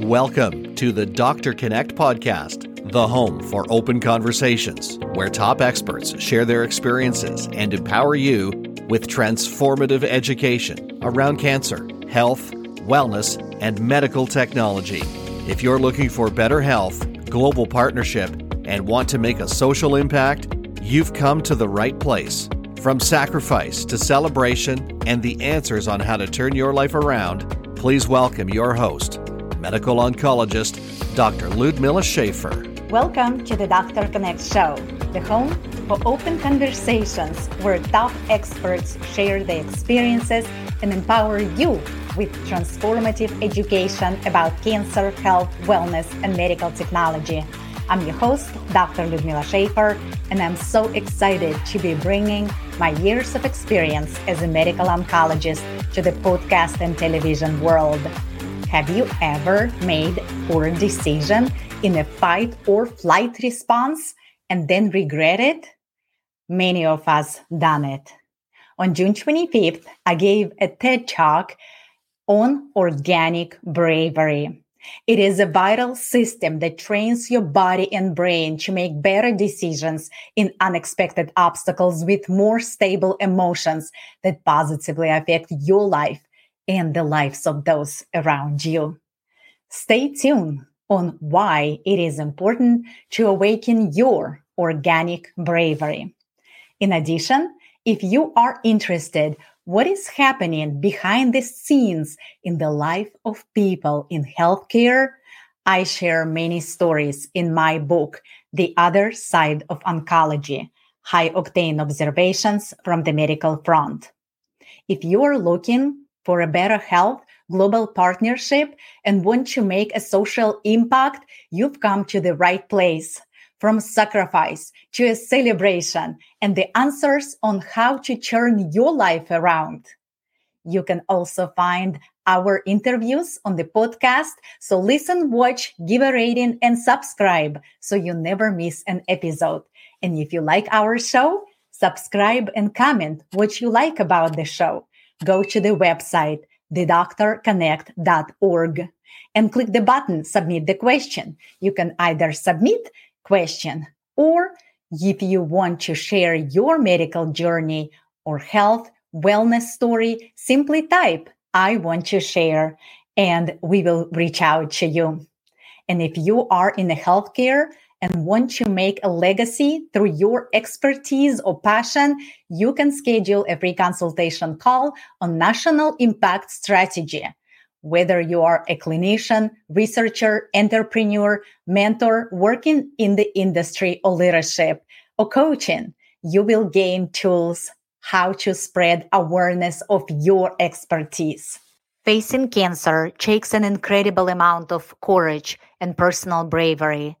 Welcome to the Doctor Connect podcast, the home for open conversations where top experts share their experiences and empower you with transformative education around cancer, health, wellness, and medical technology. If you're looking for better health, global partnership, and want to make a social impact, you've come to the right place. From sacrifice to celebration and the answers on how to turn your life around, please welcome your host, medical oncologist Dr. Ludmila Schafer. Welcome to the Doctor Connect Show, the home for open conversations where top experts share their experiences and empower you with transformative education about cancer, health, wellness, and medical technology. I'm your host, Dr. Ludmila Schafer, and I'm so excited to be bringing my years of experience as a medical oncologist to the podcast and television world. Have you ever made poor decision in a fight or flight response and then regret it? Many of us done it. On June 25th, I gave a TED Talk on organic bravery. It is a vital system that trains your body and brain to make better decisions in unexpected obstacles with more stable emotions that positively affect your life and the lives of those around you. Stay tuned on why it is important to awaken your organic bravery. In addition, if you are interested what is happening behind the scenes in the life of people in healthcare, I share many stories in my book, The Other Side of Oncology High Octane Observations from the Medical Front. If you're looking for a better health, global partnership, and want to make a social impact, you've come to the right place from sacrifice to a celebration and the answers on how to turn your life around. You can also find our interviews on the podcast. So listen, watch, give a rating, and subscribe so you never miss an episode. And if you like our show, subscribe and comment what you like about the show. Go to the website, thedoctorconnect.org and click the button submit the question. You can either submit question. Or if you want to share your medical journey or health wellness story, simply type, I want to share, and we will reach out to you. And if you are in the healthcare and once you make a legacy through your expertise or passion, you can schedule a free consultation call on National Impact Strategy whether you are a clinician, researcher, entrepreneur, mentor, working in the industry or leadership or coaching, you will gain tools how to spread awareness of your expertise. Facing cancer takes an incredible amount of courage and personal bravery.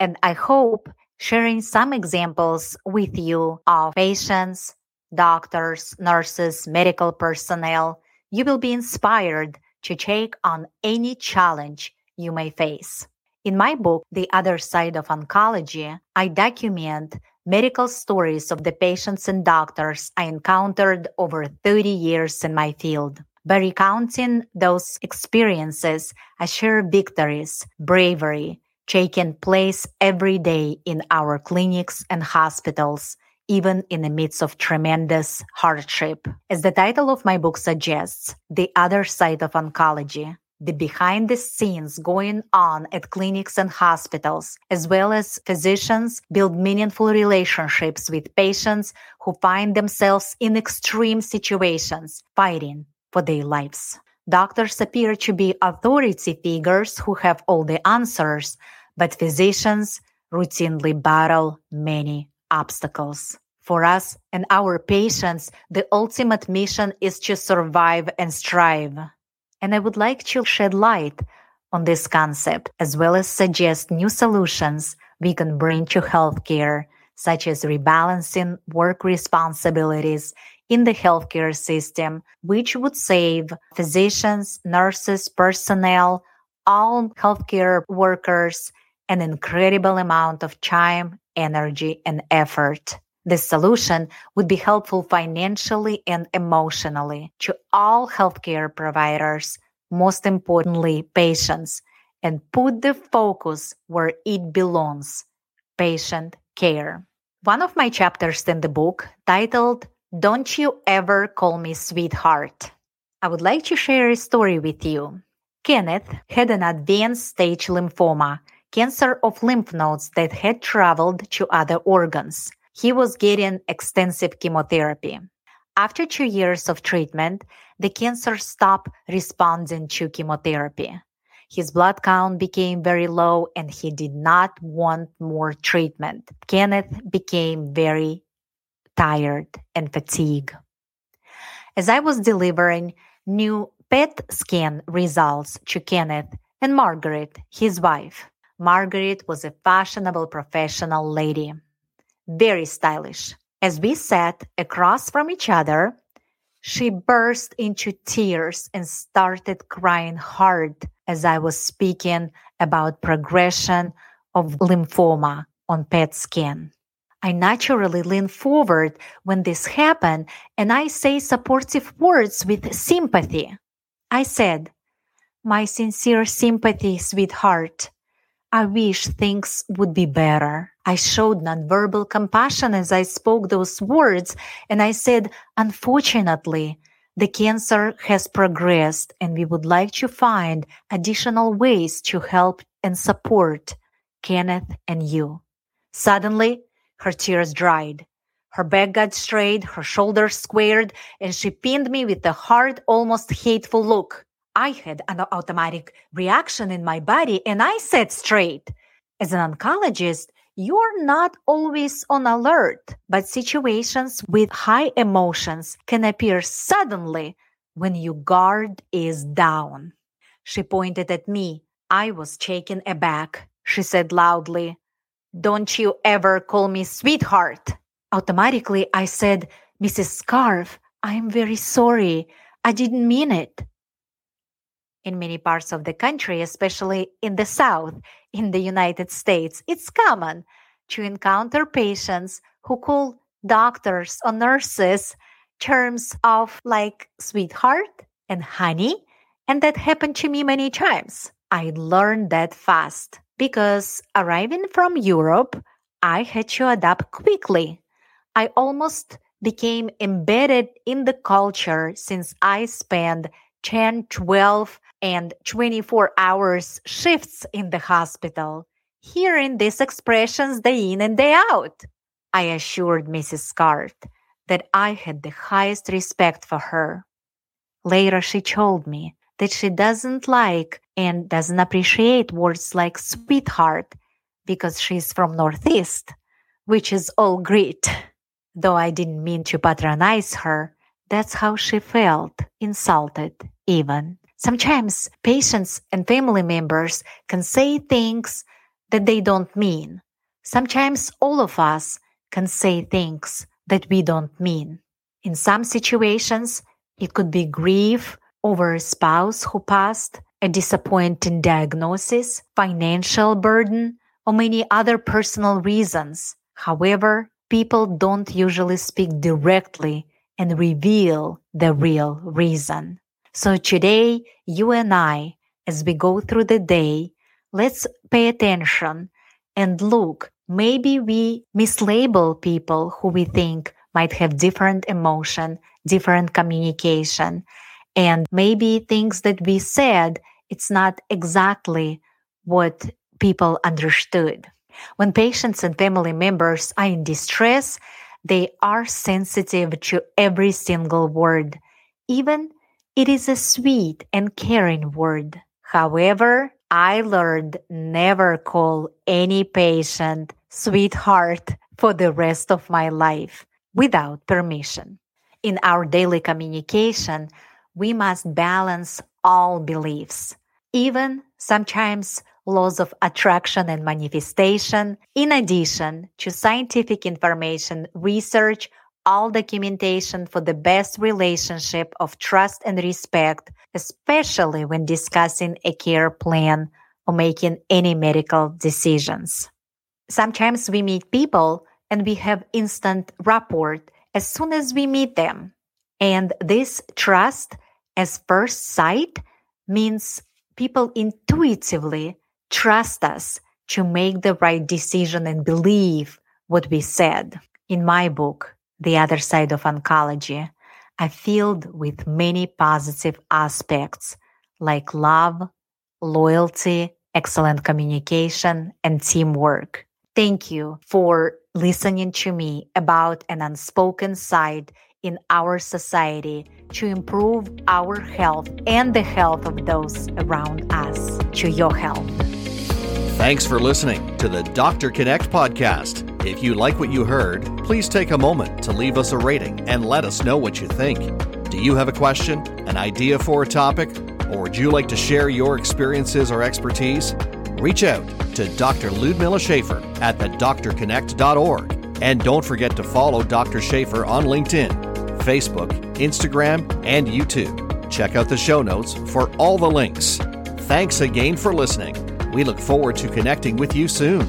And I hope sharing some examples with you of patients, doctors, nurses, medical personnel, you will be inspired to take on any challenge you may face. In my book, The Other Side of Oncology, I document medical stories of the patients and doctors I encountered over 30 years in my field. By recounting those experiences, I share victories, bravery, taking place every day in our clinics and hospitals, even in the midst of tremendous hardship. As the title of my book suggests, The Other Side of Oncology, the behind the scenes going on at clinics and hospitals, as well as physicians build meaningful relationships with patients who find themselves in extreme situations, fighting for their lives. Doctors appear to be authority figures who have all the answers, but physicians routinely battle many obstacles. For us and our patients, the ultimate mission is to survive and strive. And I would like to shed light on this concept as well as suggest new solutions we can bring to healthcare, such as rebalancing work responsibilities in the healthcare system, which would save physicians, nurses, personnel, all healthcare workers an incredible amount of time energy, and effort. This solution would be helpful financially and emotionally to all healthcare providers, most importantly, patients, and put the focus where it belongs patient care. One of my chapters in the book, titled Don't You Ever Call Me Sweetheart, I would like to share a story with you. Kenneth had an advanced stage lymphoma, cancer of lymph nodes that had traveled to other organs. He was getting extensive chemotherapy. After two years of treatment, the cancer stopped responding to chemotherapy. His blood count became very low and he did not want more treatment. Kenneth became very tired and fatigued. As I was delivering new PET scan results to Kenneth and Margaret, his wife, Margaret was a fashionable professional lady, very stylish. As we sat across from each other, she burst into tears and started crying hard as I was speaking about progression of lymphoma on PET scan. I naturally lean forward when this happened and I say supportive words with sympathy. I said, My sincere sympathy, sweetheart. I wish things would be better. I showed nonverbal compassion as I spoke those words, and I said, Unfortunately, the cancer has progressed, and we would like to find additional ways to help and support Kenneth and you. Suddenly, her tears dried. Her back got straight, her shoulders squared, and she pinned me with a hard, almost hateful look. I had an automatic reaction in my body and I said straight. As an oncologist, you're not always on alert, but situations with high emotions can appear suddenly when your guard is down. She pointed at me. I was taken aback. She said loudly, Don't you ever call me sweetheart. Automatically, I said, Mrs. Scarf, I'm very sorry. I didn't mean it in many parts of the country, especially in the South, in the United States, it's common to encounter patients who call doctors or nurses terms of like sweetheart and honey. And that happened to me many times. I learned that fast because arriving from Europe, I had to adapt quickly. I almost became embedded in the culture since I spent 10, 12, and 24 hours shifts in the hospital, hearing these expressions day in and day out. I assured Mrs. Scarf that I had the highest respect for her. Later, she told me that she doesn't like and doesn't appreciate words like sweetheart because she's from Northeast, which is all great. Though I didn't mean to patronize her, that's how she felt, insulted even. Sometimes patients and family members can say things that they don't mean. Sometimes all of us can say things that we don't mean. In some situations, it could be grief over a spouse who passed, a disappointing diagnosis, financial burden, or many other personal reasons. However, people don't usually speak directly and reveal the real reason. So today, you and I, as we go through the day, let's pay attention and look. Maybe we mislabel people who we think might have different emotion, different communication, and maybe things that we said, it's not exactly what people understood. When patients and family members are in distress, they are sensitive to every single word, even it is a sweet and caring word. However, I learned never call any patient sweetheart for the rest of my life without permission. In our daily communication, we must balance all beliefs, even sometimes laws of attraction and manifestation, in addition to scientific information, research, all documentation for the best relationship of trust and respect, especially when discussing a care plan or making any medical decisions. Sometimes we meet people and we have instant rapport as soon as we meet them. And this trust as first sight means people intuitively trust us to make the right decision and believe what we said. In my book, The Other Side of Oncology, I filled with many positive aspects like love, loyalty, excellent communication, and teamwork. Thank you for listening to me about an unspoken side in our society to improve our health and the health of those around us. To your health. Thanks for listening to the Dr. Connect podcast. If you like what you heard, please take a moment to leave us a rating and let us know what you think. Do you have a question, an idea for a topic, or would you like to share your experiences or expertise? Reach out to Dr. Ludmila Schafer at thedoctorconnect.org. And don't forget to follow Dr. Schafer on LinkedIn Facebook, Instagram, and YouTube. Check out the show notes for all the links. Thanks again for listening. We look forward to connecting with you soon.